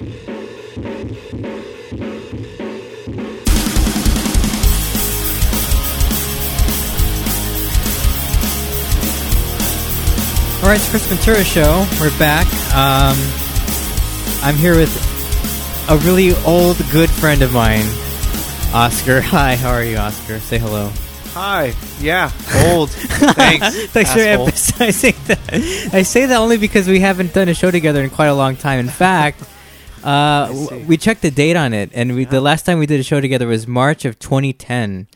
All right, it's Chris Ventura Show. We're back. Um, I'm here with a really old, good friend of mine, Oscar. Hi, how are you, Oscar? Say hello. Hi. Yeah. Old. Thanks. Thanks for emphasizing that. I say that only because we haven't done a show together in quite a long time. In fact, uh, we checked the date on it, and we, the last time we did a show together was March of 2010.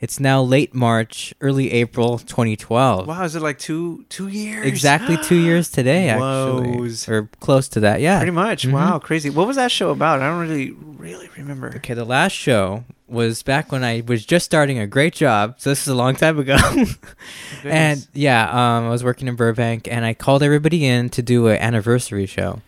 It's now late March, early April 2012. Wow. Is it like two two years? Exactly two years today, actually, Woes. or close to that. Yeah, Pretty much. Mhm. Wow. Crazy. What was that show about? I don't really really remember. Okay, the last show was back when I was just starting a great job. So this is a long time ago. and yeah, um, I was working in Burbank, and I called everybody in to do an anniversary show.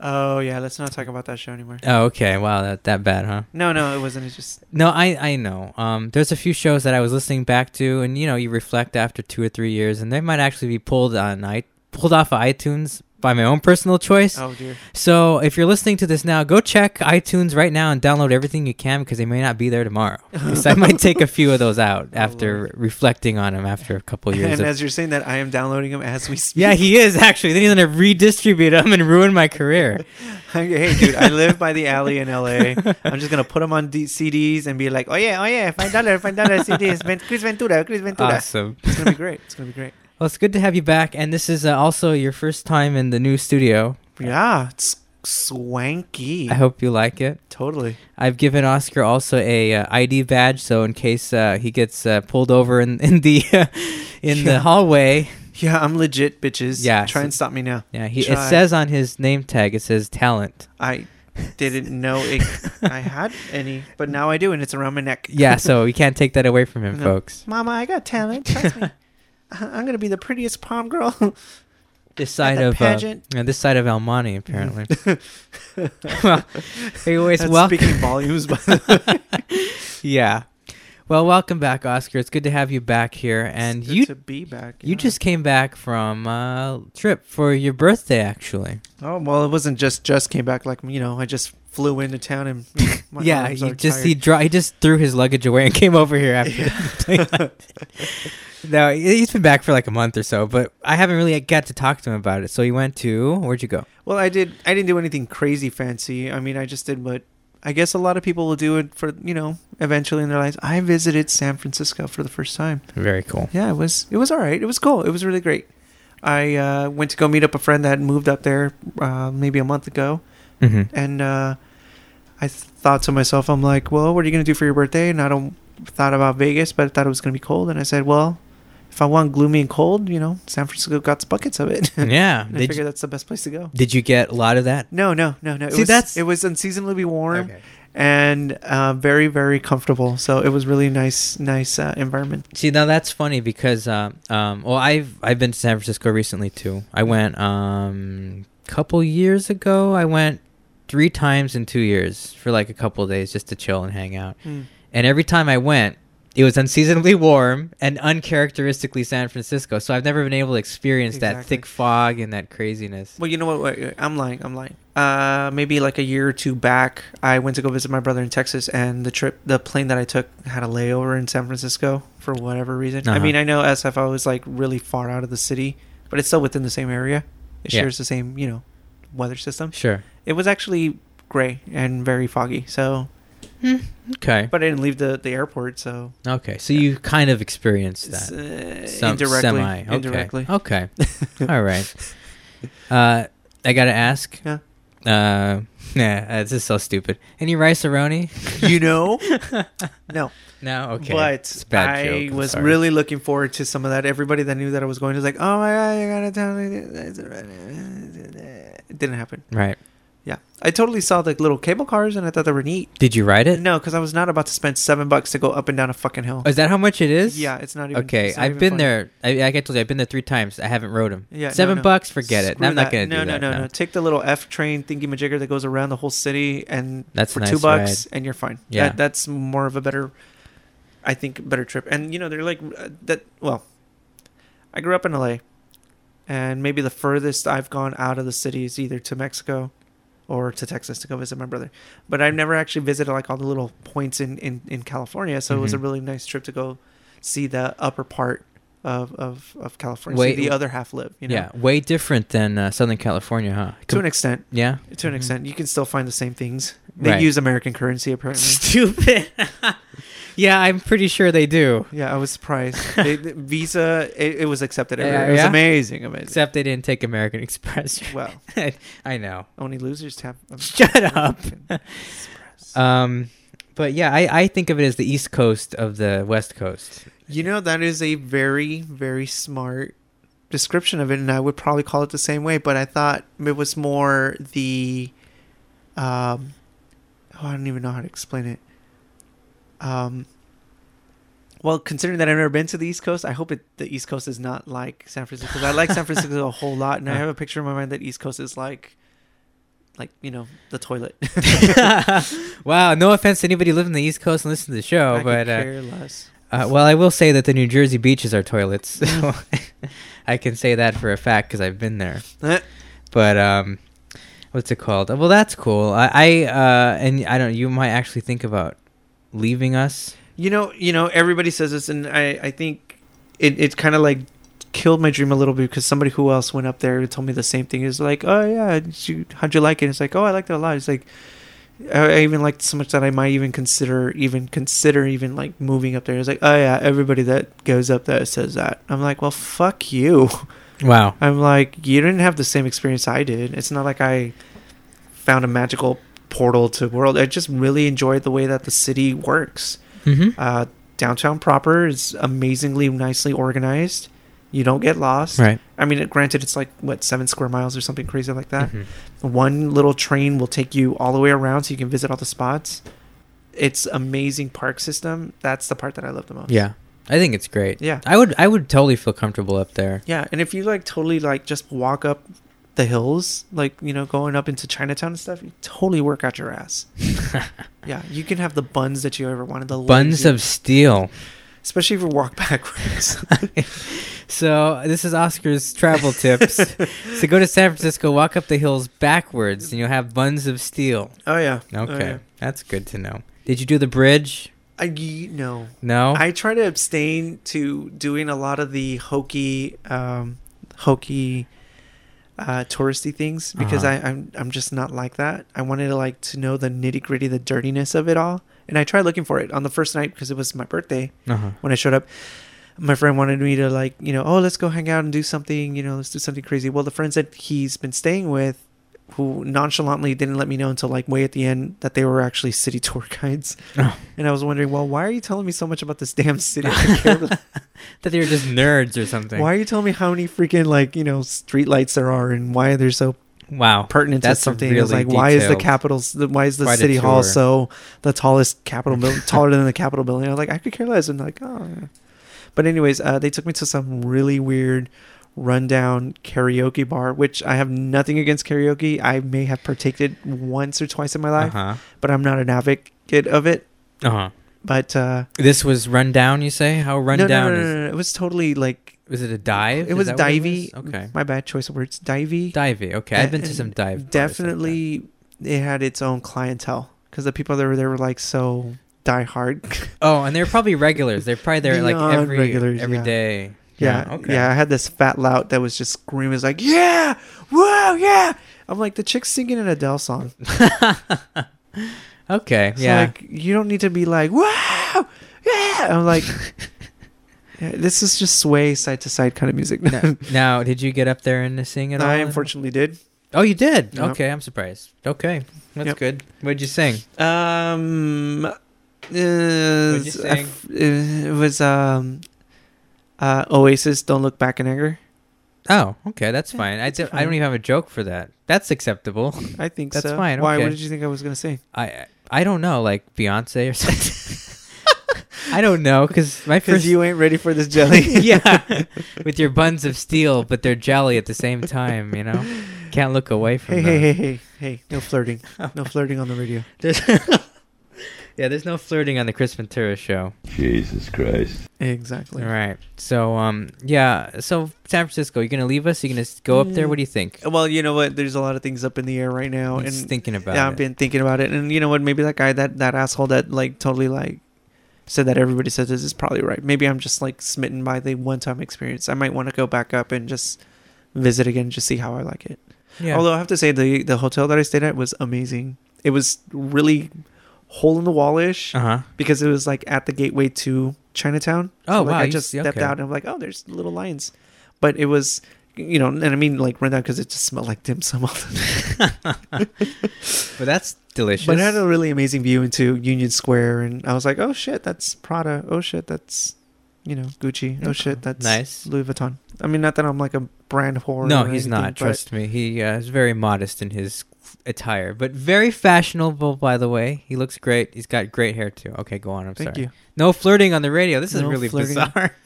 Oh yeah. Let's not talk about that show anymore. Oh, okay. Wow, that that bad, huh? No, no, it wasn't. It just No, I I know. Um, there's a few shows that I was listening back to, and you know, you reflect after two or three years, and they might actually be pulled on i pulled off of iTunes by my own personal choice. oh dear. So if you're listening to this now, go check iTunes right now and download everything you can because they may not be there tomorrow. 'Cause I might take a few of those out after oh, reflecting on them after a couple years. And of- as you're saying that, I am downloading them as we speak. yeah, he is actually. Then he's gonna redistribute them and ruin my career. hey, dude, I live by the alley in LA. I'm just gonna put them on D- CDs and be like, oh yeah, oh yeah, five dollar, five dollar CDs, Chris Ventura, Chris Ventura. Awesome. It's gonna be great. It's gonna be great. Well, it's good to have you back, and this is uh, also your first time in the new studio. Yeah, it's swanky. I hope you like it. totally. I've given Oscar also a uh, ID badge, so in case uh, he gets uh, pulled over in in the in the hallway, Yeah, I'm legit, bitches. Yeah, try so- and stop me now. yeah, he it says on his name tag it says talent. I didn't know it, I had any, but now I do, and it's around my neck. Yeah, so we can't take that away from him, No. folks. Mama, I got talent. Trust me. I- I'm gonna be the prettiest prom girl. This side of uh, pageant. yeah, this side of El Monte, apparently. well, anyways, That's welcome. speaking volumes. By the way. Yeah. Well, welcome back, Oscar. It's good to have you back here. And you to be back. you just came back from a trip for your birthday, actually. oh well, it wasn't just just came back like you know I just flew into town and my yeah, he are just he tired. dro- he just threw his luggage away and came over here after. no, he- he's been back for like a month or so, but I haven't really got to talk to him about it. So he went to where'd you go? Well, I did. I didn't do anything crazy fancy. I mean, I just did what I guess a lot of people will do it for you know eventually in their lives. I visited San Francisco for the first time. Very cool. Yeah, it was it was all right. It was cool. It was really great. I uh, went to go meet up a friend that moved up there uh, maybe a month ago, hmm and uh, I thought to myself, I'm like, well, what are you gonna do for your birthday? And I don't thought about Vegas, but I thought it was gonna be cold, and I said, well, if I want gloomy and cold, you know, San Francisco got buckets of it. Yeah. I Did figure you, that's the best place to go. did you get a lot of that? No, no, no, no. It See, was, that's- it was unseasonably warm and uh, very, very comfortable. So it was really nice, nice uh, environment. See, now that's funny because, um, um, well, I've I've been to San Francisco recently too. I went um, couple years ago. I went three times in two years for like a couple of days just to chill and hang out. And every time I went, it was unseasonably warm and uncharacteristically San Francisco. So I've never been able to experience that thick fog and that craziness. Well, you know what? I'm lying. I'm lying. Uh, maybe like a year or two back, I went to go visit my brother in Texas, and the trip, the plane that I took, had a layover in San Francisco for whatever reason. I Uh-huh. mean, I know SFO is like really far out of the city, but it's still within the same area. It Yeah. shares the same, you know, weather system. Sure. It was actually gray and very foggy. So, Okay. but I didn't leave the the airport, so Okay. So you kind of experienced that. uh, Some- indirectly. Semi. Okay. Indirectly. Okay. All right. Uh, I gotta ask. Yeah. Uh, nah, this is so stupid. Any Rice-A-Roni? You know? no. No. Okay. But It's a bad I joke. Was sorry. really looking forward to some of that. Everybody that knew that I was going was like, "Oh my god, you gotta tell me." this." It didn't happen. right. Yeah, I totally saw the little cable cars and I thought they were neat. Did you write it? No, because I was not about to spend seven bucks to go up and down a fucking hill. Is that how much it is? Yeah, it's not even. Okay, it's not I've even been funny. there. I, like I told you, I've been there three times. I haven't rode them. Yeah, seven no. bucks, forget it. Screw I'm not that. gonna no, do no, that. No, no, no. Take the little F train thingy majigger that goes around the whole city, and That's for nice two bucks, ride. and you're fine. Yeah. that, that's more of a better, I think, better trip. And you know, they're like uh, that. Well, I grew up in LA, and maybe the furthest I've gone out of the city is either to Mexico, or to Texas to go visit my brother. But I've never actually visited like all the little points in in, in California, so it was a Mhm. really nice trip to go see the upper part of of, of California. See the other half live. You know, Yeah, way different than uh, Southern California, huh? to an extent. yeah, To an Mhm. extent, you can still find the same things. They Right. use American currency apparently. Stupid. yeah, I'm pretty sure they do. Yeah, I was surprised. they, the Visa, it, it was accepted. Yeah, everywhere. it was yeah? amazing, amazing. Except they didn't take American Express. well, I know. only losers have. Shut up. Um, but yeah, I, I think of it as the East Coast of the West Coast. You know, that is a very, very smart description of it, and I would probably call it the same way, but I thought it was more the. Um, oh, I don't even know how to explain it. Um, well, considering that I've never been to the East Coast, I hope it, the East Coast is not like San Francisco. I like San Francisco a whole lot, and I have a picture in my mind that East Coast is like, like you know, the toilet. wow, no offense to anybody living in the East Coast and listen to the show, I but uh, uh, well, I will say that the New Jersey beaches are toilets. So I can say that for a fact because I've been there. Eh, But um, what's it called? Well, that's cool. I, I uh, and I don't. You might actually think about leaving us. You know, you know, everybody says this, and I, I think it, it kind of like killed my dream a little bit because somebody who else went up there and told me the same thing. Is like, oh yeah, you, how'd you like it? It's like, oh, I liked it a lot. It's like, I, I even liked it so much that I might even consider, even consider, even like moving up there. It's like, oh yeah, everybody that goes up there says that. I'm like, well, fuck you. Wow. I'm like, you didn't have the same experience I did. It's not like I found a magical portal to world. I just really enjoyed the way that the city works. Mm-hmm. Uh, downtown proper is amazingly nicely organized. You don't get lost. Right. I mean, granted, it's like what seven square miles or something crazy like that. Mhm. One little train will take you all the way around, so you can visit all the spots. It's amazing park system. That's the part that I love the most. Yeah, I think it's great. Yeah. I would. I would totally feel comfortable up there. Yeah, and if you like totally like just walk up the hills, like you know, going up into Chinatown and stuff, you totally work out your ass. Yeah, you can have the buns that you ever wanted. The Buns of steel. especially if you walk backwards. So this is Oscar's travel tips. so go to San Francisco, walk up the hills backwards, and you'll have buns of steel. oh yeah. Okay, Oh, yeah. that's good to know. Did you do the bridge? I no. No. I try to abstain to doing a lot of the hokey, um, hokey, uh, touristy things because Uh-huh. I, I'm I'm just not like that. I wanted to like to know the nitty gritty, the dirtiness of it all, and I tried looking for it on the first night because it was my birthday uh-huh. when I showed up. My friend wanted me to like you know oh let's go hang out and do something you know let's do something crazy. Well, the friends that he's been staying with. Who nonchalantly didn't let me know until like way at the end that they were actually city tour guides, Oh. and I was wondering, well, why are you telling me so much about this damn city? I could care less. that they were just nerds or something. Why are you telling me how many freaking like you know street lights there are and why they're so Wow. pertinent That's to something? It was really like why is the the- why is the Quite city hall so the tallest Capitol building taller than the Capitol building? I was like I could care less and like oh. But anyways, uh, they took me to some really weird rundown karaoke bar, which I have nothing against karaoke. I may have partaken once or twice in my life, Uh-huh. but I'm not an advocate of it. Uh-huh. But uh, This was run down, you say? How run no, no, down no, no, no, it was totally like Was it a dive? it was divey. was? Okay. my bad choice of words. Divey. Divey. Okay. I've been to some dive. bars like. Definitely, it had its own clientele because the people that were there were like so die hard. Oh, and they're probably regulars. They're probably there like every regulars, every yeah. day. Yeah, Okay. yeah. I had this fat lout that was just screaming, was like, "Yeah, whoa, yeah." I'm like, the chick's singing an Adele song. okay. So yeah. like, you don't need to be like, "Wow, yeah." I'm like, yeah, this is just sway side to side kind of music. now, now, did you get up there and sing at all? I unfortunately did. Oh, you did. Yep. Okay, I'm surprised. Okay, that's Yep. good. What'd you sing? Um, uh, What'd you I f- it was um, uh, Oasis. Don't look back in anger. Oh, okay, that's Yeah, fine. I, that's do, I fine. don't even have a joke for that. That's acceptable. I think That's so. fine, Why? What did you think I was gonna say? I I don't know, like Beyonce or something. I don't know because my Because first you ain't ready for this jelly. yeah, with your buns of steel, but they're jelly at the same time. You know, can't look away from Hey, them. hey, hey, hey, hey! No flirting. No flirting on the radio. There's- Yeah, there's no flirting on the Chris Ventura show. Jesus Christ. Exactly. All right. So, um, yeah. So, San Francisco, you're gonna leave us? You're gonna go up there? What do you think? Well, you know what? There's a lot of things up in the air right now, I'm just and thinking about yeah, it. I've been thinking about it, and you know what? Maybe that guy, that that asshole, that like totally like said that everybody says this is probably right. Maybe I'm just like smitten by the one time experience. I might want to go back up and just visit again, just see how I like it. yeah. Although I have to say the the hotel that I stayed at was amazing. It was really hole in the wall ish uh huh. because it was like at the gateway to Chinatown. Oh, like wow, I just stepped okay. out and I'm like, oh, there's little lines, but it was. You know, and I mean, like run down because it just smelled like dim sum. all the But that's delicious. But it had a really amazing view into Union Square, and I was like, "Oh shit, that's Prada. Oh shit, that's you know Gucci. Oh shit, that's Nice. Louis Vuitton." I mean, not that I'm like a brand whore. no, he's anything, not. Trust me. He uh, is very modest in his attire, but very fashionable. By the way, he looks great. He's got great hair too. Okay, go on. I'm Thank sorry. you. No flirting on the radio. This is No really flirting. bizarre.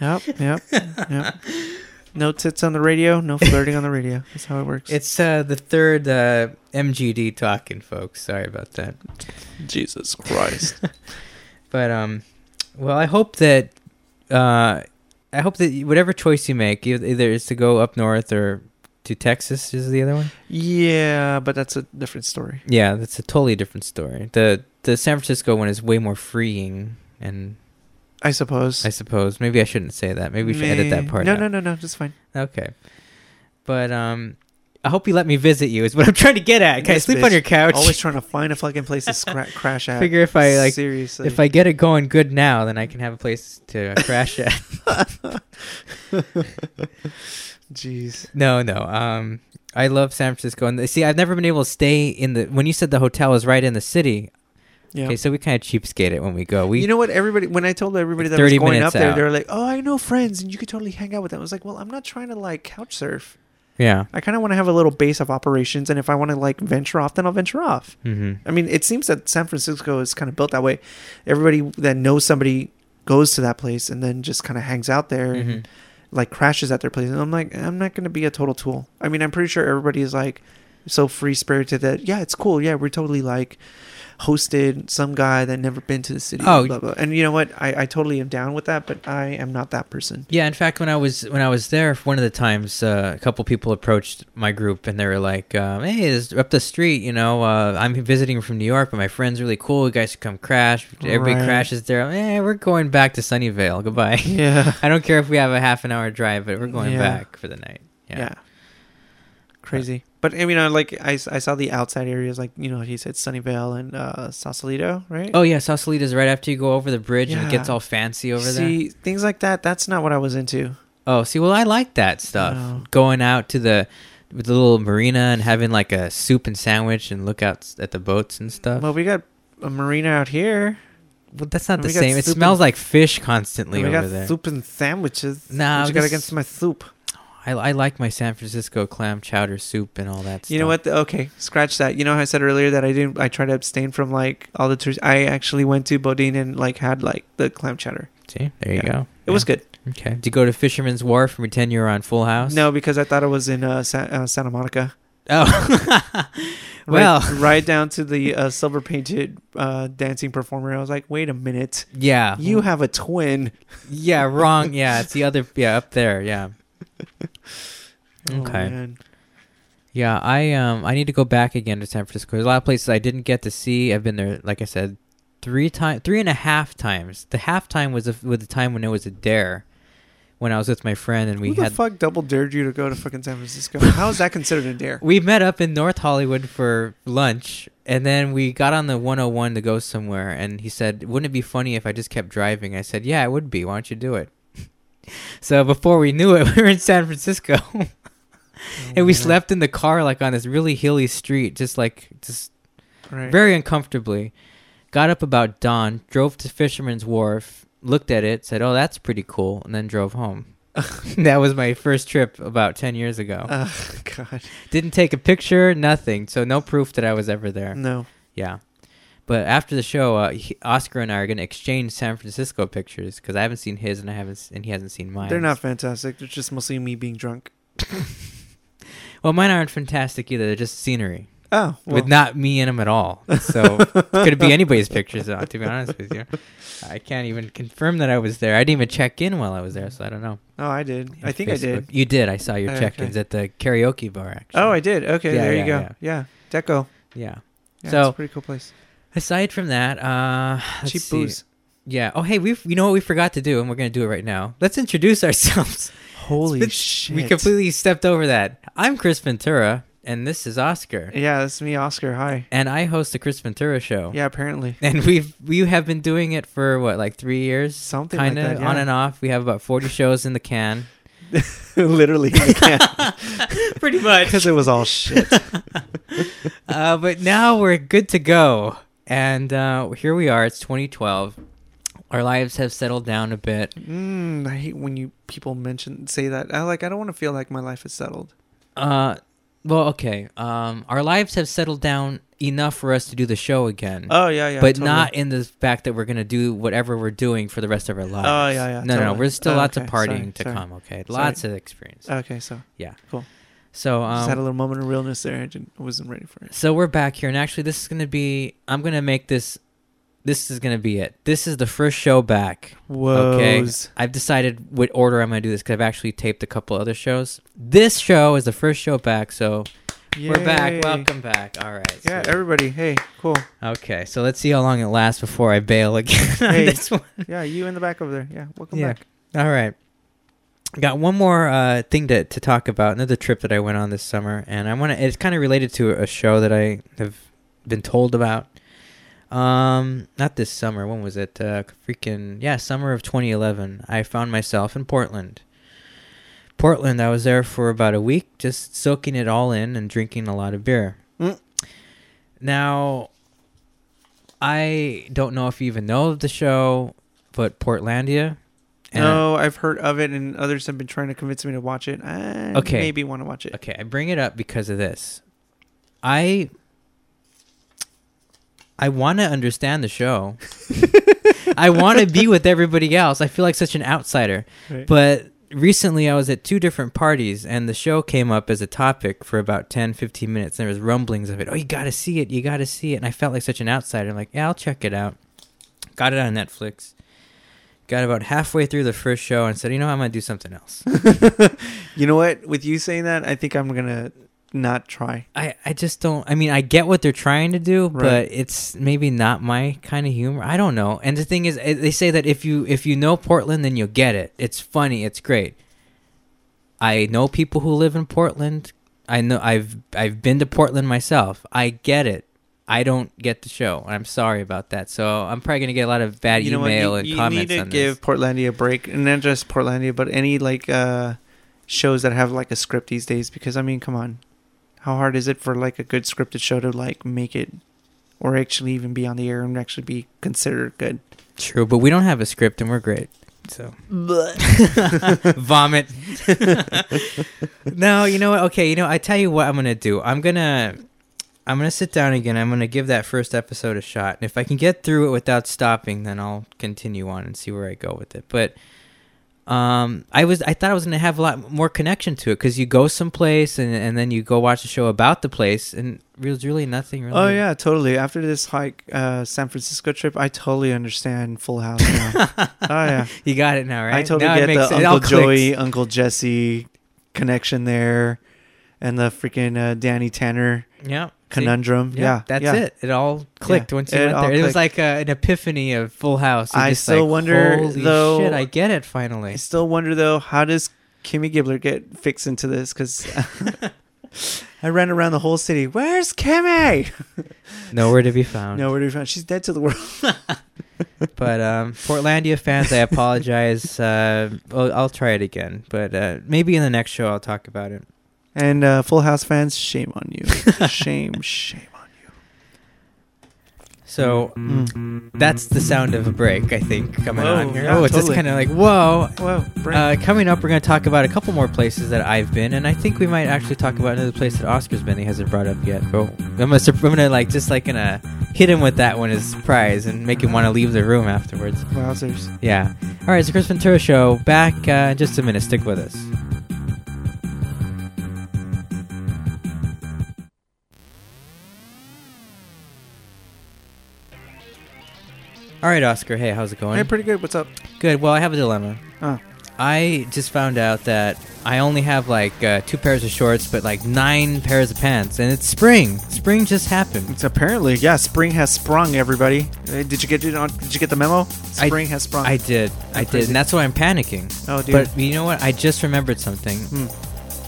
Yep, yep, yep. No tits on the radio. No flirting on the radio. That's how it works. It's uh, the third uh, MGD talking, folks. Sorry about that. Jesus Christ. But um, well, I hope that uh, I hope that whatever choice you make, either either is to go up north or to Texas is the other one. yeah, but that's a different story. Yeah, that's a totally different story. the The San Francisco one is way more freeing, and I suppose. I suppose maybe I shouldn't say that. Maybe we should edit that part. No, out. no, no, no. That's fine. Okay, but um, I hope you let me visit you. Is what I'm trying to get at. Can I This sleep bitch on your couch? Always trying to find a fucking place to scra- crash at. Figure if I like seriously. if I get it going good now, then I can have a place to crash at. Jeez. No, no. Um, I love San Francisco, and see, I've never been able to stay in the. When you said the hotel was right in the city, Yeah. okay, so we kind of cheapskate it when we go. We, you know what? Everybody, when I told everybody that I 30 was going up there, out. they were like, "Oh, I know friends, and you could totally hang out with them." I was like, "Well, I'm not trying to like couch surf. yeah. I kind of want to have a little base of operations, and if I want to like venture off, then I'll venture off." Mm-hmm. I mean, it seems that San Francisco is kind of built that way. Everybody that knows somebody goes to that place and then just kind of hangs out there Mm-hmm. and like crashes at their place. And I'm like, I'm not going to be a total tool. I mean, I'm pretty sure everybody is like so free spirited that yeah, it's cool. Yeah, we're totally like hosted some guy that never been to the city. Oh. blah, blah. and you know what? I, I totally am down with that, but I am not that person. Yeah, in fact, when I was when I was there, one of the times, uh, a couple people approached my group and they were like, um, "Hey, it's up the street, you know, uh, I'm visiting from New York, but my friend's really cool. You guys should come crash. Everybody Right. crashes there. Eh, we're going back to Sunnyvale. Goodbye. Yeah. I don't care if we have a half an hour drive, but we're going Yeah. back for the night. Yeah. Yeah. Crazy. But I mean, I like I, I saw the outside areas like you know he said Sunnyvale and uh, Sausalito, right? Oh yeah, Sausalito's right after you go over the bridge and it gets all fancy over there. See things like that. That's not what I was into. Oh, see, well, I like that stuff. No. Going out to the with the little marina and having like a soup and sandwich and look out at the boats and stuff. Well, we got a marina out here. Well, that's not And the same. It smells and- like fish constantly we over got there. soup and sandwiches. Nah, what you got against my soup? I, I like my San Francisco clam chowder soup and all that stuff. You know what? Okay, scratch that. You know how I said earlier that I didn't. I tried to abstain from like all the tours. I actually went to Boudin and like had like the clam chowder. See, there you Yeah. go. It was good. Okay. Did you go to Fisherman's Wharf and pretend you were on Full House? No, because I thought it was in uh, Sa- uh, Santa Monica. Oh. well, right, right down to the uh, silver painted uh, dancing performer. I was like, wait a minute, yeah. you have a twin. Yeah, wrong. Yeah, it's the other. Yeah, up there. Yeah. Oh, Okay. man. Yeah, I um I need to go back again to San Francisco. There's a lot of places I didn't get to see. I've been there, like I said, three times, three and a half times. The half time was a, with the time when it was a dare, when I was with my friend and we Who the had fuck double dared you to go to fucking San Francisco? How is that considered a dare? we met up in North Hollywood for lunch, and then we got on the 101 to go somewhere. And he said, "Wouldn't it be funny if I just kept driving?" I said, "Yeah, it would be. Why don't you do it?" So before we knew it, we were in San Francisco. Oh, and we Oh, man. slept in the car like on this really hilly street just like just Right. very uncomfortably got up about dawn drove to fisherman's wharf looked at it said oh that's pretty cool and then drove home that was my first trip about 10 years ago Oh God, didn't take a picture nothing so no proof that i was ever there no. yeah but after the show uh, he, oscar and i are going to exchange san francisco pictures because i haven't seen his and i haven't and he hasn't seen mine They're not fantastic. They're just mostly me being drunk. well mine aren't fantastic either they're just scenery Oh, well, with not me in them at all. So could it be anybody's pictures? uh, To be honest with you, I can't even confirm that I was there. I didn't even check in while I was there, so I don't know. oh, I did. I think I did. You did. I saw your Oh, check-ins okay. at the karaoke bar. Actually. Oh, I did. Okay, Yeah, there yeah, you go. yeah. Yeah, Deco. yeah. Yeah, So- it's a pretty cool place. Aside from that, uh, Cheap see. booze. Yeah. Oh, hey, we you know what we forgot to do, and we're gonna do it right now. Let's introduce ourselves. Holy been- shit! We completely stepped over that. I'm Chris Ventura, and this is Oscar, Yeah, that's me, Oscar. Hi. and I host the Chris Ventura Show. Yeah, apparently. And we've we have been doing it for what like three years, Something kind of that, yeah. on and off. We have about forty shows in the can, Literally, pretty much. because it was all shit. uh, but now we're good to go, and uh, here we are. It's 2012. Our lives have settled down a bit. Mm, I hate when you people mention say that. I like. I don't want to feel like my life is settled. Uh, well, okay. Um, our lives have settled down enough for us to do the show again, Oh yeah, yeah. but totally. not in the fact that we're gonna do whatever we're doing for the rest of our lives. Oh yeah, yeah. No, no, no. totally. We're still Oh, lots okay, of partying sorry, to sorry. come. Okay, Sorry. lots of experience. Okay, so yeah. cool. So just had a um, little moment of realness there. I, didn't, I wasn't ready for it. so we're back here, and actually, this is gonna be. I'm gonna make this. This is gonna be it. This is the first show back. Whoa. Okay. I've decided what order I'm gonna do this because I've actually taped a couple other shows. This show is the first show back, so we're back. Welcome back. All right. Yeah, sweet. everybody. Hey, cool. Okay, so let's see how long it lasts before I bail again on this one. Yeah, you in the back over there. Yeah, welcome Yeah. back. All right. Got one more uh, thing to, to talk about. Another trip that I went on this summer, and I want to. It's kind of related to a show that I have been told about. Um, not this summer. When was it? Uh, freaking yeah, summer of 2011. I found myself in Portland. Portland. I was there for about a week, just soaking it all in and drinking a lot of beer. Mm. Now, I don't know if you even know of the show, but Portlandia. And I- no, I've heard of it, and others have been trying to convince me to watch it. I Okay. maybe want to watch it. Okay, I bring it up because of this. I I want to understand the show. I want to be with everybody else. I feel like such an outsider. Right. But recently I was at two different parties and the show came up as a topic for about 10 15 minutes. And there was rumblings of it. Oh, you got to see it. You got to see it. And I felt like such an outsider. I'm like, "Yeah, I'll check it out." Got it on Netflix. Got about halfway through the first show and said, "You know, I'm to do something else." you know what? With you saying that, I think I'm gonna not try. I, I just don't I mean I get what they're trying to do Right. but it's maybe not my kind of humor. I don't know. And the thing is eh, they say that if you if you know Portland then you'll get it. It's funny. It's great. I know people who live in Portland. I know I've I've been to Portland myself. I get it I don't get the show I'm sorry about that so I'm probably gonna get a lot of bad you know email what? You, and you comments need to on give this Portlandia a break, and not just Portlandia, but any like uh, shows that have like a script these days. Because I mean, come on, how hard is it for like a good scripted show to like make it, or actually even be on the air and actually be considered good? true but we don't have a script and we're great so vomit. no, you know what? Okay, you know, I tell you what I'm gonna do. I'm gonna, I'm gonna sit down again. I'm gonna give that first episode a shot, and if I can get through it without stopping, then I'll continue on and see where I go with it. But, um, I was, I thought I was gonna have a lot more connection to it because you go someplace and and then you go watch a show about the place, and there's really nothing really. Oh yeah, totally. After this hike, uh, San Francisco trip, I totally understand Full House now. oh yeah, you got it now, right? I totally Now get the all Uncle. Joey, Uncle Jesse connection there, and the freaking uh, Danny Tanner Yeah. See? conundrum. Yeah, that's yeah. it. It all clicked Yeah, once you it went there. It was like a, an epiphany of Full House. You're I just still like, wonder, Holy though- shit! I get it finally. I still wonder though, how does Kimmy Gibbler get fixed into this? Because I ran around the whole city. Where's Kimmy? Nowhere to be found. Nowhere to be found. She's dead to the world. But um, Portlandia fans, I apologize. Uh, I'll, I'll try it again, but uh, maybe in the next show I'll talk about it. And uh, Full House fans, shame on you. shame, shame on you. So Mm. that's the sound of a break, I think, coming Whoa, on here. yeah, oh, it's totally. just kind of like whoa. Whoa. Uh, coming up, we're going to talk about a couple more places that I've been, and I think we might actually talk about another place that Oscar's been. He hasn't brought up yet. But I'm gonna, I'm gonna like just like gonna hit him with that one as a surprise and make him want to leave the room afterwards. Wowzers. Yeah. All right, it's the Chris Ventura Show. Back uh, in just a minute. Stick with us. All right, Oscar. Hey, how's it going? Hey, pretty good. What's up? Good. Well, I have a dilemma. Oh. I just found out that I only have like uh, two pairs of shorts, but like nine pairs of pants, and it's spring. Spring just happened. It's apparently yeah. Spring has sprung. Everybody, Uh, did you get it on? Did you get the memo? I- Spring has sprung. I did. I did, crazy. and that's why I'm panicking. oh, dude. But you know what? I just remembered something, Hmm.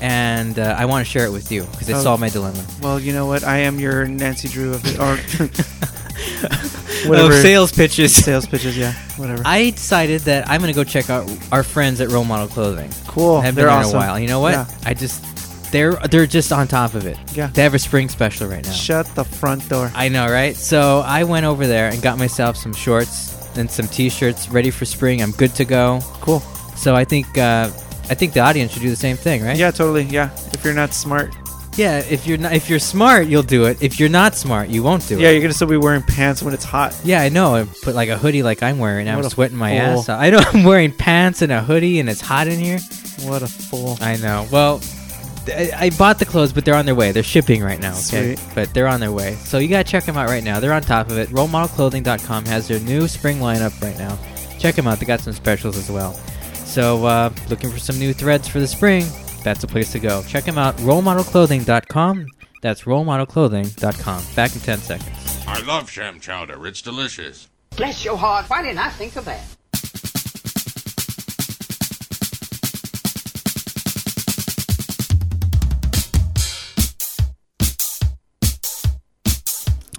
and uh, I want to share it with you because it Oh. solved my dilemma. well, you know what? I am your Nancy Drew of the or Of sales pitches. sales pitches. Yeah, whatever. I decided that I'm gonna go check out our friends at Role Model Clothing. cool. I haven't been there awesome. in a while. You know what? Yeah. I just they're they're just on top of it. Yeah. They have a spring special right now. Shut the front door. I know, right? So I went over there and got myself some shorts and some t-shirts ready for spring. I'm good to go. Cool. So I think uh, I think the audience should do the same thing, right? Yeah, totally. Yeah. If you're not smart, Yeah. If you're not, if you're smart, you'll do it. If you're not smart, you won't do it. yeah, it. you're gonna still be wearing pants when it's hot. Yeah, I know. I put like a hoodie like I'm wearing. What I'm a sweating my fool. ass. off. I know I'm wearing pants and a hoodie, and it's hot in here. What a fool. I know. Well, I, I bought the clothes, but they're on their way. They're shipping right now. Okay, Sweet. but they're on their way. So you gotta check them out right now. They're on top of it. RoleModelClothing.com has their new spring lineup right now. Check them out. They got some specials as well. So uh, looking for some new threads for the spring? That's the place to go. Check them out. RoleModelClothing.com. That's RoleModelClothing.com. Back in ten seconds. I love sham chowder. It's delicious. Bless your heart, why didn't I think of that?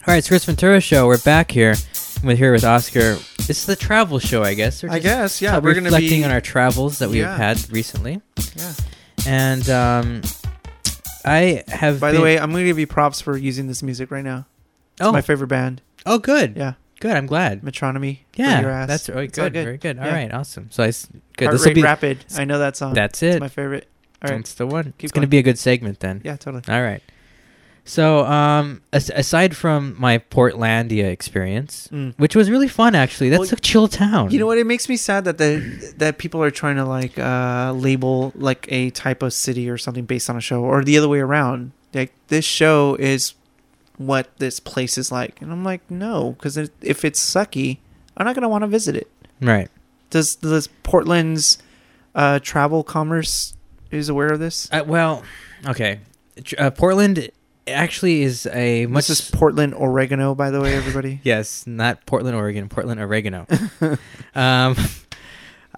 All right, it's Chris Ventura show. We're back here. We're here with Oscar. This is the travel show, I guess. I guess. Yeah, we're gonna reflecting on our travels that we've Yeah. had recently. yeah. And um, I have. By the been- way, I'm gonna give you props for using this music right now. It's oh, my favorite band. oh, good, Yeah, good. I'm glad. Metronomy. Yeah, your ass. that's It's all good, Very good. All Yeah. right, awesome. So I s- good. Heart This will Rate be Rapid. I know that song. that's It's it. my favorite. All right. That's the one. Keep it's gonna going. be a good segment then. Yeah, totally. All right. So, um, as- aside from my Portlandia experience, Mm. which was really fun, actually, that's Well, a chill town. You know what? It makes me sad that the that people are trying to like uh, label like a type of city or something based on a show, or the other way around. Like this show is what this place is like, and I'm like, no, because if it's sucky, I'm not gonna want to visit it. Right. Does does Portland's uh, travel commerce is aware of this? Uh, well, okay. Uh, Portland actually is a much. This is Portland oregano, by the way, everybody. yes, not Portland, Oregon. Portland, oregano. um,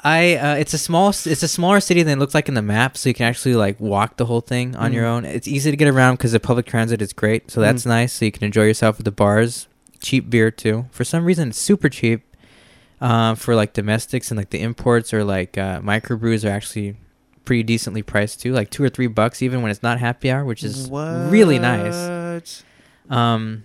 I uh, it's a small it's a smaller city than it looks like in the map, so you can actually like walk the whole thing on your Mhm. own. It's easy to get around because the public transit is great, so that's Mhm. nice. So you can enjoy yourself at the bars. Cheap beer too. For some reason, it's super cheap. Uh, for like domestics and like the imports or like uh, microbrews are actually pretty decently priced too, like two or three bucks even when it's not happy hour, which is really nice. Um,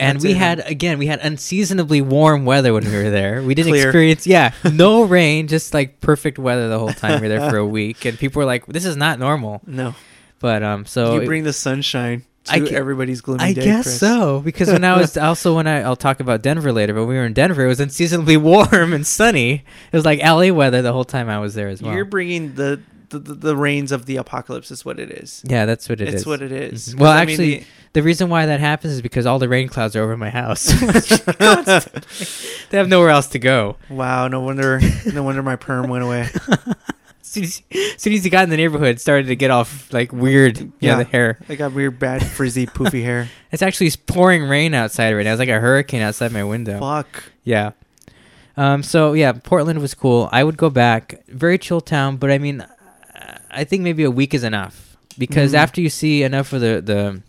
and That's we it, had again, we had unseasonably warm weather when we were there. We didn't experience, yeah, no rain, just like perfect weather the whole time we were there for a week. And people were like, "This is not normal." No, But um, so you it- bring the sunshine I everybody's gloomy I day. guess Chris. so because when I was also when I I'll talk about Denver later, but we were in Denver, it was unseasonably warm and sunny. It was like LA weather the whole time I was there as well. You're bringing the, the the the rains of the apocalypse. Is what it is. yeah, that's what it is. it's what it is. Mhm. Well, I mean, actually, the- The reason why that happens is because all the rain clouds are over my house. they have nowhere else to go. wow. No wonder. No wonder my perm went away. As soon as, soon as you got in the neighborhood, started to get off like weird. Yeah, Yeah. the hair. I got weird, bad, frizzy, poofy hair. It's actually pouring rain outside right now. It's like a hurricane outside my window. Fuck. Yeah. Um. So yeah, Portland was cool. I would go back. Very chill town, but I mean, I think maybe a week is enough because Mhm. after you see enough of the the,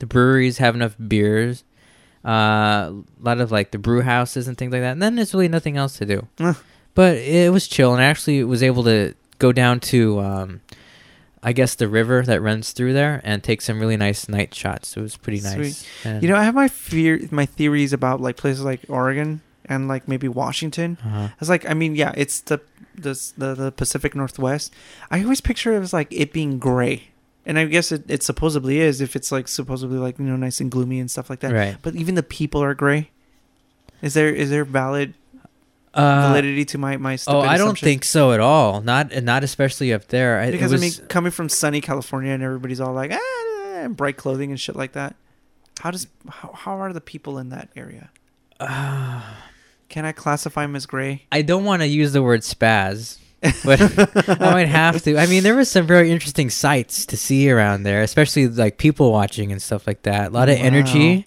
the breweries have enough beers, uh, a lot of like the brew houses and things like that, and then there's really nothing else to do. Eh. But it was chill, and I actually was able to go down to, um, I guess the river that runs through there and take some really nice night shots. It was pretty nice. You know, I have my fear, my theories about like places like Oregon and like maybe Washington. uh It's like, I mean, yeah, it's the this the, the Pacific Northwest. I always picture it as like it being gray, and I guess it, it supposedly is if it's like supposedly like you know nice and gloomy and stuff like that. right. But even the people are gray. Is there is there valid Uh, validity to my my Oh, I don't think so at all. Not not especially up there. I, because was, I mean coming from sunny California and everybody's all like ah, and bright clothing and shit like that. How does how, how are the people in that area? uh, Can I classify as gray? I don't want to use the word spaz, but I might have to. I mean, there was some very interesting sights to see around there, especially like people watching and stuff like that. A lot of Wow. energy,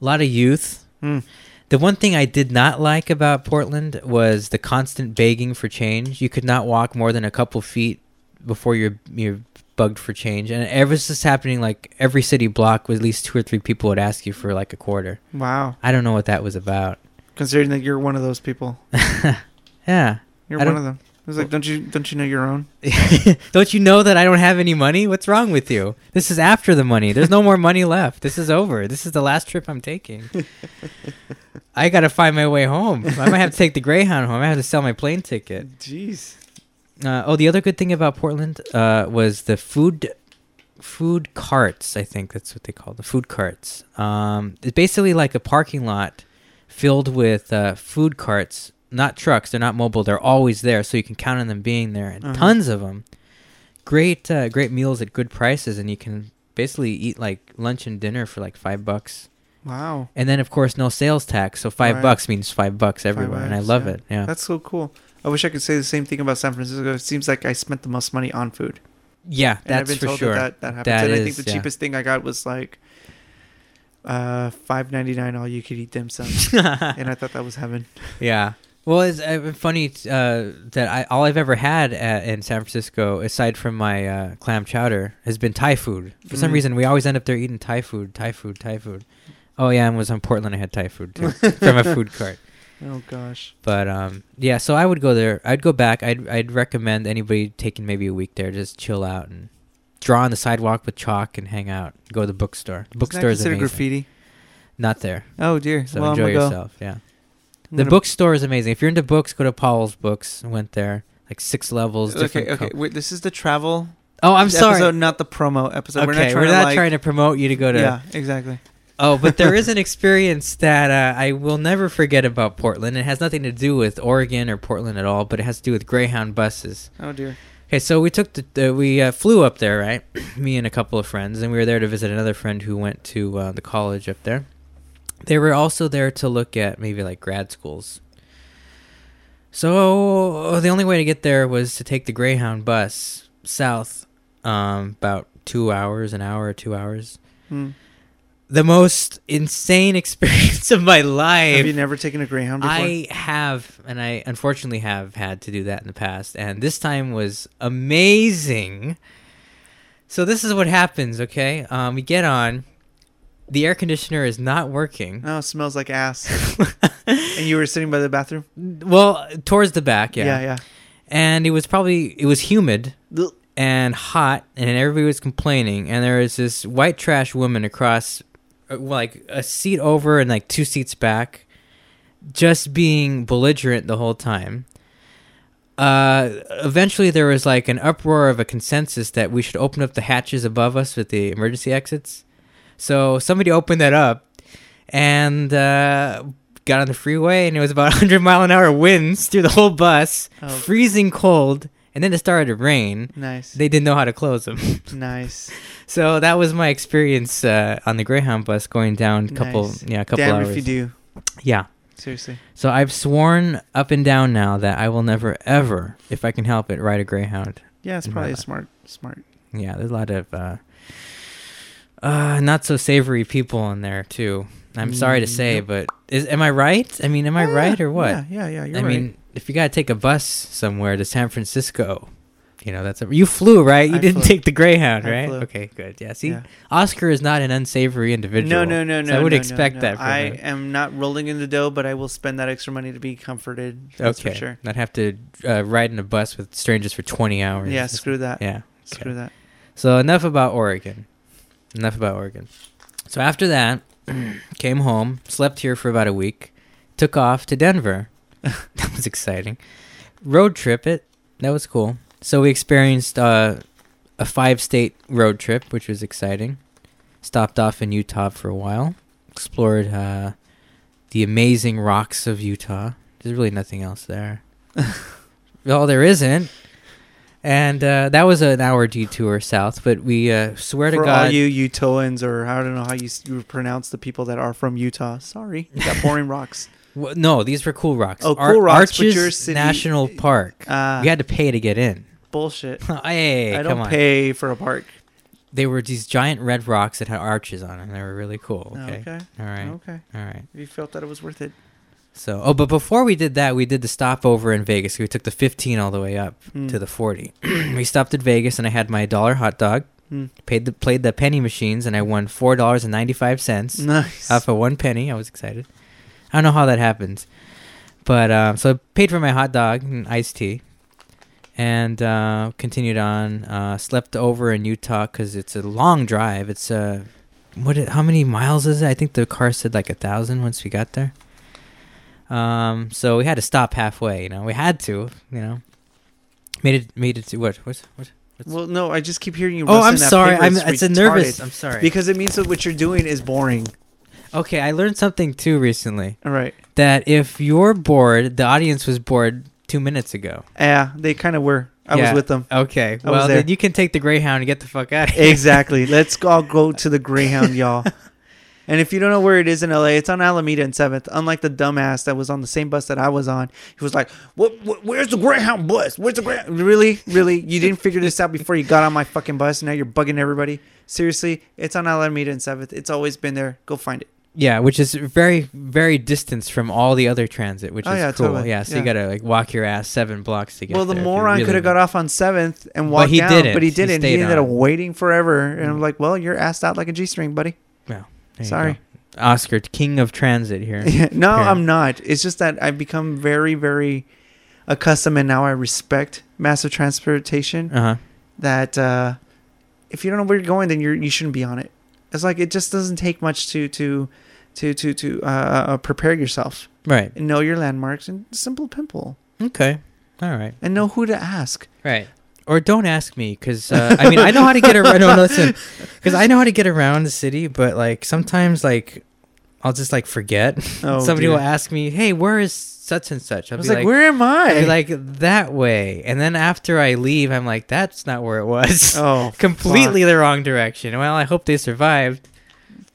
a lot of youth. Hmm. The one thing I did not like about Portland was the constant begging for change. You could not walk more than a couple feet before you're you're bugged for change, and it was just happening like every city block with at least two or three people would ask you for like a quarter. Wow. I don't know what that was about. Considering that you're one of those people, yeah. you're I one of them. Was like, don't you don't you know your own? don't you know that I don't have any money? What's wrong with you? This is after the money. There's no more money left. This is over. This is the last trip I'm taking. I got to find my way home. I might have to take the Greyhound home. I have to sell my plane ticket. Jeez. Uh, oh, the other good thing about Portland uh, was the food food carts. I think that's what they call the food carts. Um, it's basically like a parking lot filled with uh, food carts, not trucks. They're not mobile. They're always there, so you can count on them being there, and Uh-huh. tons of them. Great, uh, great meals at good prices, and you can basically eat like lunch and dinner for like five bucks. Wow. And then, of course, no sales tax, so five Right. bucks means five bucks Five everywhere, and I love yeah. it. Yeah, That's so cool. I wish I could say the same thing about San Francisco. It seems like I spent the most money on food. yeah, And I've that's been for told sure. that that, that happens. That and I think the yeah. cheapest thing I got was like uh five ninety nine all you could eat dim sum. and I thought that was heaven. Yeah. Well, it's uh, funny uh, that I all I've ever had at, in San Francisco, aside from my uh, clam chowder, has been Thai food. For some Mm. reason, we always end up there eating Thai food, Thai food, Thai food. Oh yeah, and was in Portland. I had Thai food too from a food cart. Oh gosh. But um, yeah, so I would go there. I'd go back. I'd I'd recommend anybody taking maybe a week there, just chill out and draw on the sidewalk with chalk and hang out. Go to the bookstore. The bookstore is amazing. graffiti. Not there. Oh dear. So well, enjoy I'm go. yourself. Yeah. The gonna- bookstore is amazing. If you're into books, go to Powell's Books. I went there, like six levels. Okay, different okay. co- Wait, this is the travel. oh, I'm episode, sorry. not the promo episode. okay, we're not trying to like, promote you to go to. Yeah, exactly. Oh, but there is an experience that uh, I will never forget about Portland. It has nothing to do with Oregon or Portland at all, but it has to do with Greyhound buses. Oh dear. Okay, so we took the, the we uh, flew up there, right? Me and a couple of friends, and we were there to visit another friend who went to uh, the college up there. They were also there to look at maybe like grad schools. So the only way to get there was to take the Greyhound bus south, um, about two hours, an hour or two hours. Hmm. The most insane experience of my life. Have you never taken a Greyhound before? I have, and I unfortunately have had to do that in the past, and this time was amazing. So this is what happens, okay? Um, we get on, the air conditioner is not working. Oh, it smells like ass. and you were sitting by the bathroom. well, towards the back, yeah. Yeah, yeah. And it was probably it was humid Ugh. and hot, and everybody was complaining. And there was this white trash woman across, uh, like a seat over and like two seats back, just being belligerent the whole time. Uh, eventually, there was like an uproar of a consensus that we should open up the hatches above us with the emergency exits. So somebody opened that up and uh, got on the freeway, and it was about 100 mile an hour winds through the whole bus, Oh. freezing cold, and then it started to rain. Nice. They didn't know how to close them. nice. so that was my experience uh, on the Greyhound bus going down a couple, Nice. yeah, a couple Damn hours. if you do. Yeah. Seriously. So I've sworn up and down now that I will never, ever, if I can help it, ride a Greyhound. Yeah, it's probably smart. Smart. Yeah, there's a lot of uh, uh, not so savory people in there too. I'm sorry to Mm, say, yep. but is am I right? I mean, am I Yeah, right or what? Yeah, yeah, yeah. You're I right. mean, if you gotta take a bus somewhere to San Francisco, you know that's a, you flew right. You I didn't flew. take the Greyhound, I right? flew. Okay, good. Yeah. See, Yeah. Oscar is not an unsavory individual. no, no, no, So no. I would no, expect no, that from I him. am not rolling in the dough, but I will spend that extra money to be comforted. That's okay, for sure. not have to uh, ride in a bus with strangers for 20 hours. Yeah, screw that. Yeah. Screw that. So enough about Oregon. Enough about Oregon. So after that, came home, slept here for about a week, took off to Denver. that was exciting. Road trip it. That was cool. So we experienced uh, a five-state road trip, which was exciting. Stopped off in Utah for a while. Explored uh, the amazing rocks of Utah. There's really nothing else there. well, there isn't. And uh, that was an hour detour south. But we uh, swear to For God, all you Utahans, or I don't know how you, you pronounce the people that are from Utah. Sorry, you got boring rocks. w- no, these were cool rocks. Oh, Ar- cool rocks, Arches city- National Park. Ah. we had to pay to get in. Bullshit. hey, I don't on. pay for a park. They were these giant red rocks that had arches on them. They were really cool. Okay. Okay. All right. Okay. All right. You felt that it was worth it. So, oh, but before we did that, we did the stopover in Vegas. We took the 15 all the way up Mm. to the 40. we stopped at Vegas, and I had my dollar hot dog. Mm. Paid the played the penny machines, and I won four dollars and ninety five cents Nice. off of one penny. I was excited. I don't know how that happens, but um, so I paid for my hot dog and iced tea, and uh, continued on. Uh, slept over in Utah because it's a long drive. It's uh, what? How many miles is it? I think the car said like a thousand once we got there. Um, so we had to stop halfway. You know, we had to. You know, made it made it to what? What? What? well, no, I just keep hearing you. oh, I'm sorry. I'm. It's It's a nervous. I'm sorry. Because it means that what you're doing is boring. okay, I learned something too recently. All right. that if you're bored, the audience was bored two minutes ago. Yeah, they kind of were. I Yeah. was with them. Okay, I well then you can take the Greyhound and get the fuck out of here. Exactly. Let's all go to the Greyhound, y'all. And if you don't know where it is in LA, it's on Alameda and Seventh. Unlike the dumbass that was on the same bus that I was on, he was like, "What? what where's the Greyhound bus? Where's the Greyhound?" Really, really, you didn't figure this out before you got on my fucking bus. And now you're bugging everybody. Seriously, it's on Alameda and Seventh. It's always been there. Go find it. Yeah, which is very very distanced from all the other transit, which Oh, is yeah, cool. totally. Yeah, so Yeah. you gotta like walk your ass seven blocks to get well, the there moron really could have got off on Seventh and But walked he down, didn't. but he He didn't. He, stayed ended up waiting forever. And I'm Mm. like, "Well, you're assed out like a g-string, buddy." Sorry. go. Oscar, king of transit here. no, Here. I'm not. It's just that I've become very, very accustomed, and now I respect massive transportation. Uh huh. That uh, if you don't know where you're going, then you're you shouldn't be on it. It's like it just doesn't take much to to to to to uh, uh, prepare yourself Right. and know your landmarks and simple pimple Okay. All right. and know who to ask. Right. Or don't ask me, because uh, I mean I know how to get around. No, listen, because I know how to get around the city, but like sometimes like I'll just like forget. Oh, Somebody dear. will ask me, "Hey, where is such and such?" I I'll was be like, like, where am I? Like that way, and then after I leave, I'm like, "That's not where it was." oh, Completely the wrong direction. Well, I hope they survived.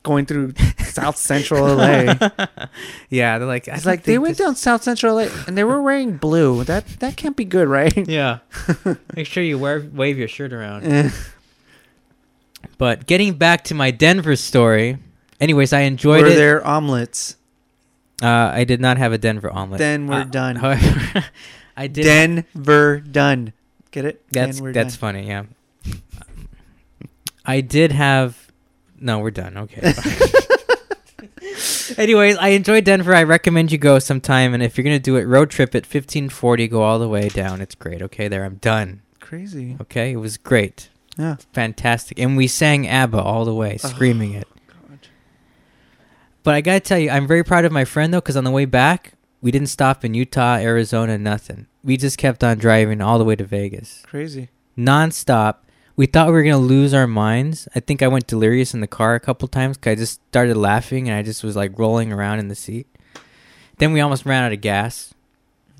Going through South Central LA. Yeah, they're like, I It's like they went this- down South Central LA and they were wearing blue. That that can't be good, right? Yeah. Make sure you wear wave your shirt around. Eh. But getting back to my Denver story. Anyways, I enjoyed Were it. there omelets? Uh, I did not have a Denver omelet. Then we're Uh, done. However, I did. Denver done. Get it? that's that's done. funny. Yeah. I did have. No, we're done. Okay. Anyways, I enjoyed Denver. I recommend you go sometime. And if you're gonna do it, road trip at 1540, go all the way down. It's great. Okay, there. I'm done. crazy. Okay, it was great, Yeah. fantastic, and we sang ABBA all the way, oh, screaming it. God. But I gotta tell you, I'm very proud of my friend though, because on the way back, we didn't stop in Utah, Arizona, nothing. We just kept on driving all the way to Vegas, Crazy. nonstop. We thought we were gonna lose our minds. I think I went delirious in the car a couple times because I just started laughing and I just was like rolling around in the seat. Then we almost ran out of gas,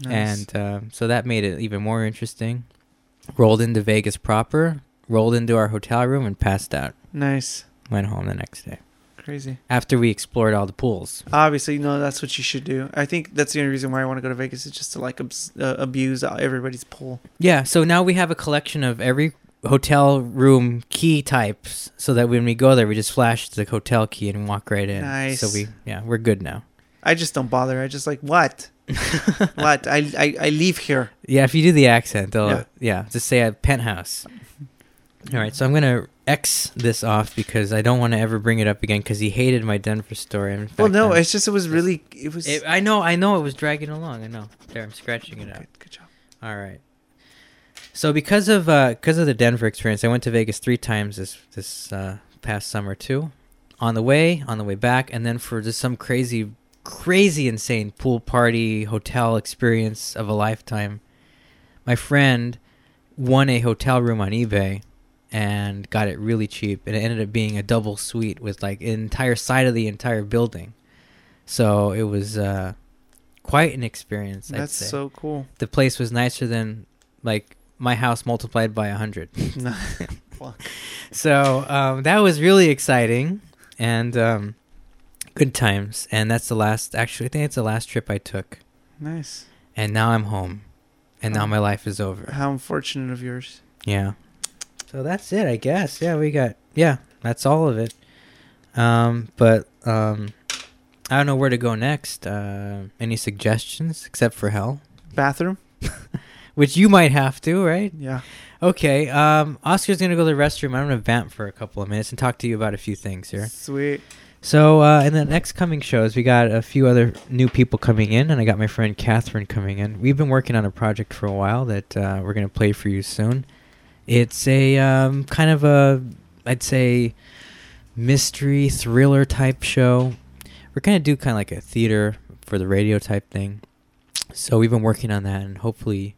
Nice. and um, so that made it even more interesting. Rolled into Vegas proper, rolled into our hotel room, and passed out. nice. Went home the next day Crazy. after we explored all the pools. Obviously, no, that's what you should do. I think that's the only reason why I want to go to Vegas is just to like abs- uh, abuse everybody's pool. Yeah, so now we have a collection of every hotel room key types so that when we go there we just flash the hotel key and walk right in. Nice. So we yeah, we're good now. I just don't bother. I just like what? what? I, I I leave here. Yeah, if you do the accent, they'll Yeah. yeah, just say a penthouse. All right, so I'm going to X this off because I don't want to ever bring it up again because he hated my Denver story. In Well, fact, no, I'm- it's just it was really it was. it, I know, I know it was dragging along. I know. There, I'm scratching it out. good, good job. All right. So because of uh, because of the Denver experience, I went to Vegas three times this this uh, past summer too. On the way, on the way back, and then for just some crazy, crazy, insane pool party hotel experience of a lifetime. My friend won a hotel room on eBay and got it really cheap, and it ended up being a double suite with like an entire side of the entire building. So it was uh, quite an experience. I'd That's so cool. the place was nicer than like my house multiplied by a hundred. So um, that was really exciting and um, good times. And that's the last. Actually, I think it's the last trip I took. Nice. And now I'm home, and now Oh. my life is over. How unfortunate of yours. Yeah. So that's it, I guess. Yeah, we got. Yeah, that's all of it. Um, but um, I don't know where to go next. Uh, any suggestions except for hell, Bathroom? which you might have to, right? Yeah. Okay. Um, Oscar's gonna go to the restroom. I'm gonna vamp for a couple of minutes and talk to you about a few things here. Sweet. So uh, in the next coming shows, we got a few other new people coming in, and I got my friend Catherine coming in. We've been working on a project for a while that uh, we're gonna play for you soon. It's a um, kind of a, I'd say, mystery thriller type show. We're gonna do kind of like a theater for the radio type thing. So we've been working on that, and hopefully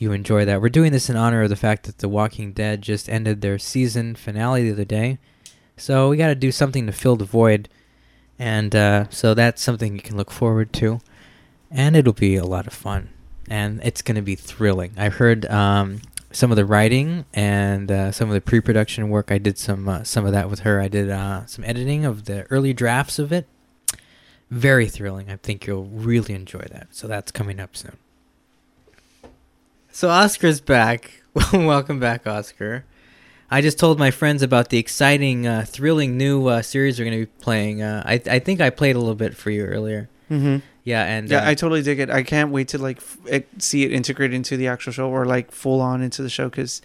you enjoy that. We're doing this in honor of the fact that The Walking Dead just ended their season finale the other day. So we got to do something to fill the void, and uh, so that's something you can look forward to, and it'll be a lot of fun, and it's going to be thrilling. I heard um, some of the writing and uh, some of the pre-production work. I did some uh, some of that with her. I did uh, some editing of the early drafts of it. Very thrilling. I think you'll really enjoy that. So that's coming up soon. So Oscar's back. Welcome back, Oscar. I just told my friends about the exciting, uh, thrilling new uh, series we're going to be playing. Uh, I I think I played a little bit for you earlier. Mm-hmm. Yeah, and Yeah, uh, I totally dig it. I can't wait to like f- it, see it integrate into the actual show or like full on into the show because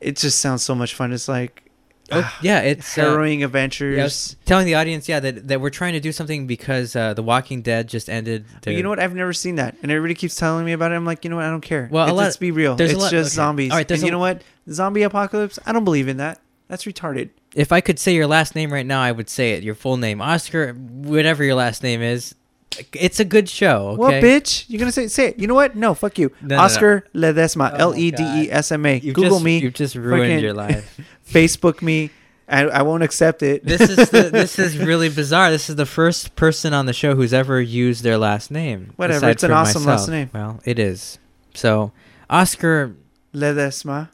it just sounds so much fun. It's like oh, yeah, it's uh, harrowing yeah, I adventures. was telling the audience, yeah, that that we're trying to do something because uh, The Walking Dead just ended. Their- you know what? I've never seen that, and everybody keeps telling me about it. I'm like, you know what? I don't care. Well, a It- lot- let's be real. It's lot- just okay. zombies. All right, and you know what? Zombie apocalypse? I don't believe in that. That's retarded. If I could say your last name right now, I would say it. Your full name, Oscar, whatever your last name is. It's a good show. Okay? Well, bitch, you're gonna say say it. You know what? No, fuck you. No, no, no. Oscar Ledesma, Oh, L E D E S M A. Google just, me. You've just ruined your life. Facebook me. I, I won't accept it. this is the, this is really bizarre. This is the first person on the show who's ever used their last name. Whatever, it's an awesome last name. Well, it is. So, Oscar, Ledesma.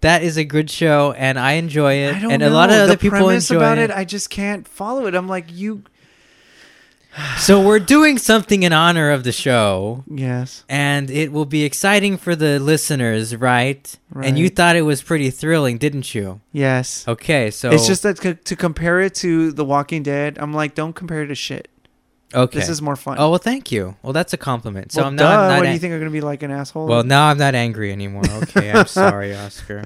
that is a good show, and I enjoy it, I and know. a lot of other the people enjoy about it. it. I just can't follow it. I'm like, you. So we're doing something in honor of the show. Yes. And it will be exciting for the listeners, right? And you thought it was pretty thrilling, didn't you? Yes. Okay, so It's just that c- to compare it to The Walking Dead, I'm like, don't compare it to shit. Okay. This is more fun. Oh well, thank you. Well, that's a compliment. So well, I'm not. I'm not what do you think I'm gonna be like an asshole? Well, now I'm not angry anymore. Okay, I'm sorry, Oscar.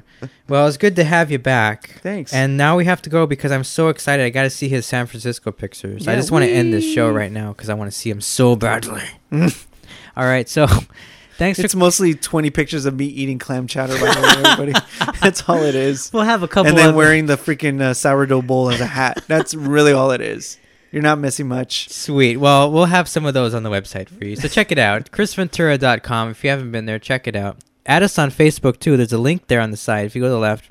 Well, it's good to have you back. thanks. And now we have to go because I'm so excited. I got to see his San Francisco pictures. Yeah, I just want to end this show right now because I want to see him so badly. All right, so thanks it's for. mostly 20 pictures of me eating clam chowder. By the way, everybody. That's all it is. We'll have a couple. And then other- wearing the freaking uh, sourdough bowl as a hat. That's really all it is. You're not missing much. Sweet. Well, we'll have some of those on the website for you. So check it out. ChrisVentura.com. If you haven't been there, check it out. Add us on Facebook too. There's a link there on the side. If you go to the left,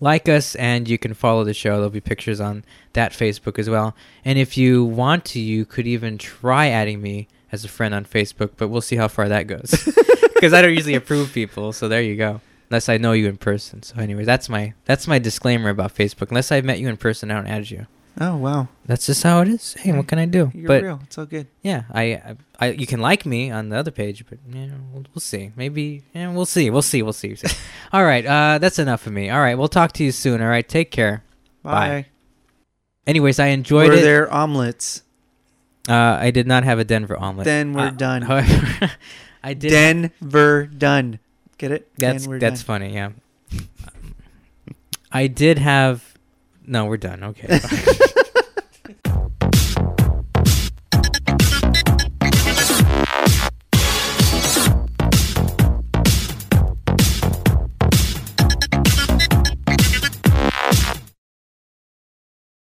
like us and you can follow the show. There'll be pictures on that Facebook as well. And if you want to, you could even try adding me as a friend on Facebook, but we'll see how far that goes. Because I don't usually approve people. So there you go. Unless I know you in person. So anyway, that's my that's my disclaimer about Facebook. Unless I've met you in person, I don't add you. Oh, wow. That's just how it is. Hey, what can I do? You're but real. It's all good. yeah, I, I, I, you can like me on the other page, but yeah, we'll, we'll see. Maybe, yeah, we'll see. We'll see. We'll see. All right, uh, that's enough of me. All right, we'll talk to you soon. All right, take care. Bye. Bye. Anyways, I enjoyed Were it. Were there omelets? Uh, I did not have a Denver omelet. Then we're Uh, done. However, I did. Denver done. Get it? that's that's done. funny. Yeah. I did have. No, we're done. Okay.